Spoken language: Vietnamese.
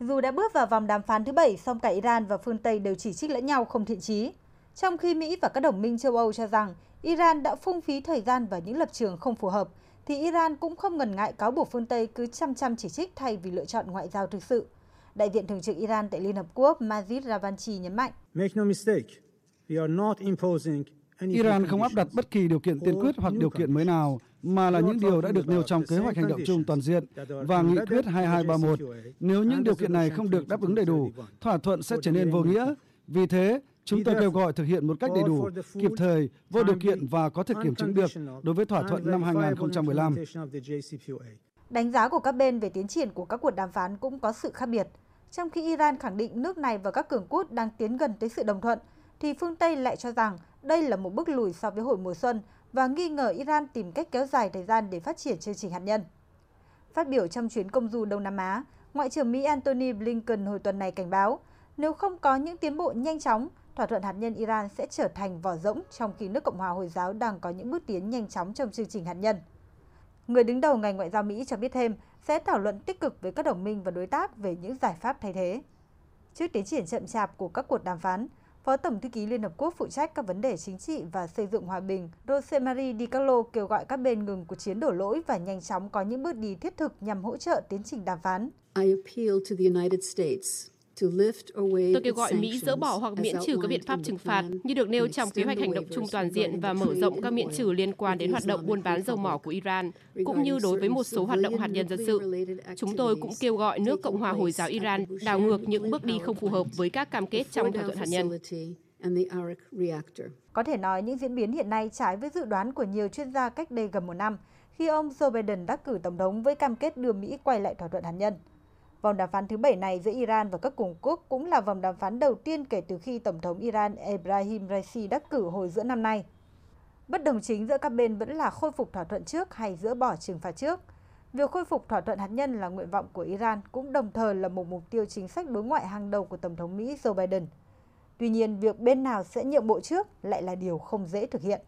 Dù đã bước vào vòng đàm phán thứ bảy, song cả Iran và phương Tây đều chỉ trích lẫn nhau không thiện chí. Trong khi Mỹ và các đồng minh châu Âu cho rằng Iran đã phung phí thời gian và những lập trường không phù hợp, thì Iran cũng không ngần ngại cáo buộc phương Tây cứ chăm chăm chỉ trích thay vì lựa chọn ngoại giao thực sự. Đại diện thường trực Iran tại Liên Hợp Quốc Majid Ravanchi nhấn mạnh. Iran không áp đặt bất kỳ điều kiện tiên quyết hoặc điều kiện mới nào, mà là những điều đã được nêu trong kế hoạch hành động chung toàn diện và nghị quyết 2231. Nếu những điều kiện này không được đáp ứng đầy đủ, thỏa thuận sẽ trở nên vô nghĩa. Vì thế, chúng tôi kêu gọi thực hiện một cách đầy đủ, kịp thời, vô điều kiện và có thể kiểm chứng được đối với thỏa thuận năm 2015. Đánh giá của các bên về tiến triển của các cuộc đàm phán cũng có sự khác biệt. Trong khi Iran khẳng định nước này và các cường quốc đang tiến gần tới sự đồng thuận, thì phương Tây lại cho rằng đây là một bước lùi so với hồi mùa xuân và nghi ngờ Iran tìm cách kéo dài thời gian để phát triển chương trình hạt nhân. Phát biểu trong chuyến công du Đông Nam Á, Ngoại trưởng Mỹ Antony Blinken hồi tuần này cảnh báo nếu không có những tiến bộ nhanh chóng, thỏa thuận hạt nhân Iran sẽ trở thành vỏ rỗng trong khi nước Cộng hòa Hồi giáo đang có những bước tiến nhanh chóng trong chương trình hạt nhân. Người đứng đầu ngành ngoại giao Mỹ cho biết thêm sẽ thảo luận tích cực với các đồng minh và đối tác về những giải pháp thay thế. Trước tiến triển chậm chạp của các cuộc đàm phán, Phó Tổng thư ký Liên Hợp Quốc phụ trách các vấn đề chính trị và xây dựng hòa bình, Rosemarie Di Carlo kêu gọi các bên ngừng cuộc chiến đổ lỗi và nhanh chóng có những bước đi thiết thực nhằm hỗ trợ tiến trình đàm phán. I appeal to the United States Tôi kêu gọi Mỹ dỡ bỏ hoặc miễn trừ các biện pháp trừng phạt như được nêu trong kế hoạch hành động chung toàn diện và mở rộng các miễn trừ liên quan đến hoạt động buôn bán dầu mỏ của Iran, cũng như đối với một số hoạt động hạt nhân dân sự. Chúng tôi cũng kêu gọi nước Cộng hòa Hồi giáo Iran đảo ngược những bước đi không phù hợp với các cam kết trong thỏa thuận hạt nhân. Có thể nói những diễn biến hiện nay trái với dự đoán của nhiều chuyên gia cách đây gần một năm, khi ông Joe Biden đắc cử tổng thống với cam kết đưa Mỹ quay lại thỏa thuận hạt nhân. Vòng đàm phán thứ bảy này giữa Iran và các cường quốc cũng là vòng đàm phán đầu tiên kể từ khi Tổng thống Iran Ebrahim Raisi đắc cử hồi giữa năm nay. Bất đồng chính giữa các bên vẫn là khôi phục thỏa thuận trước hay dỡ bỏ trừng phạt trước. Việc khôi phục thỏa thuận hạt nhân là nguyện vọng của Iran cũng đồng thời là một mục tiêu chính sách đối ngoại hàng đầu của Tổng thống Mỹ Joe Biden. Tuy nhiên, việc bên nào sẽ nhượng bộ trước lại là điều không dễ thực hiện.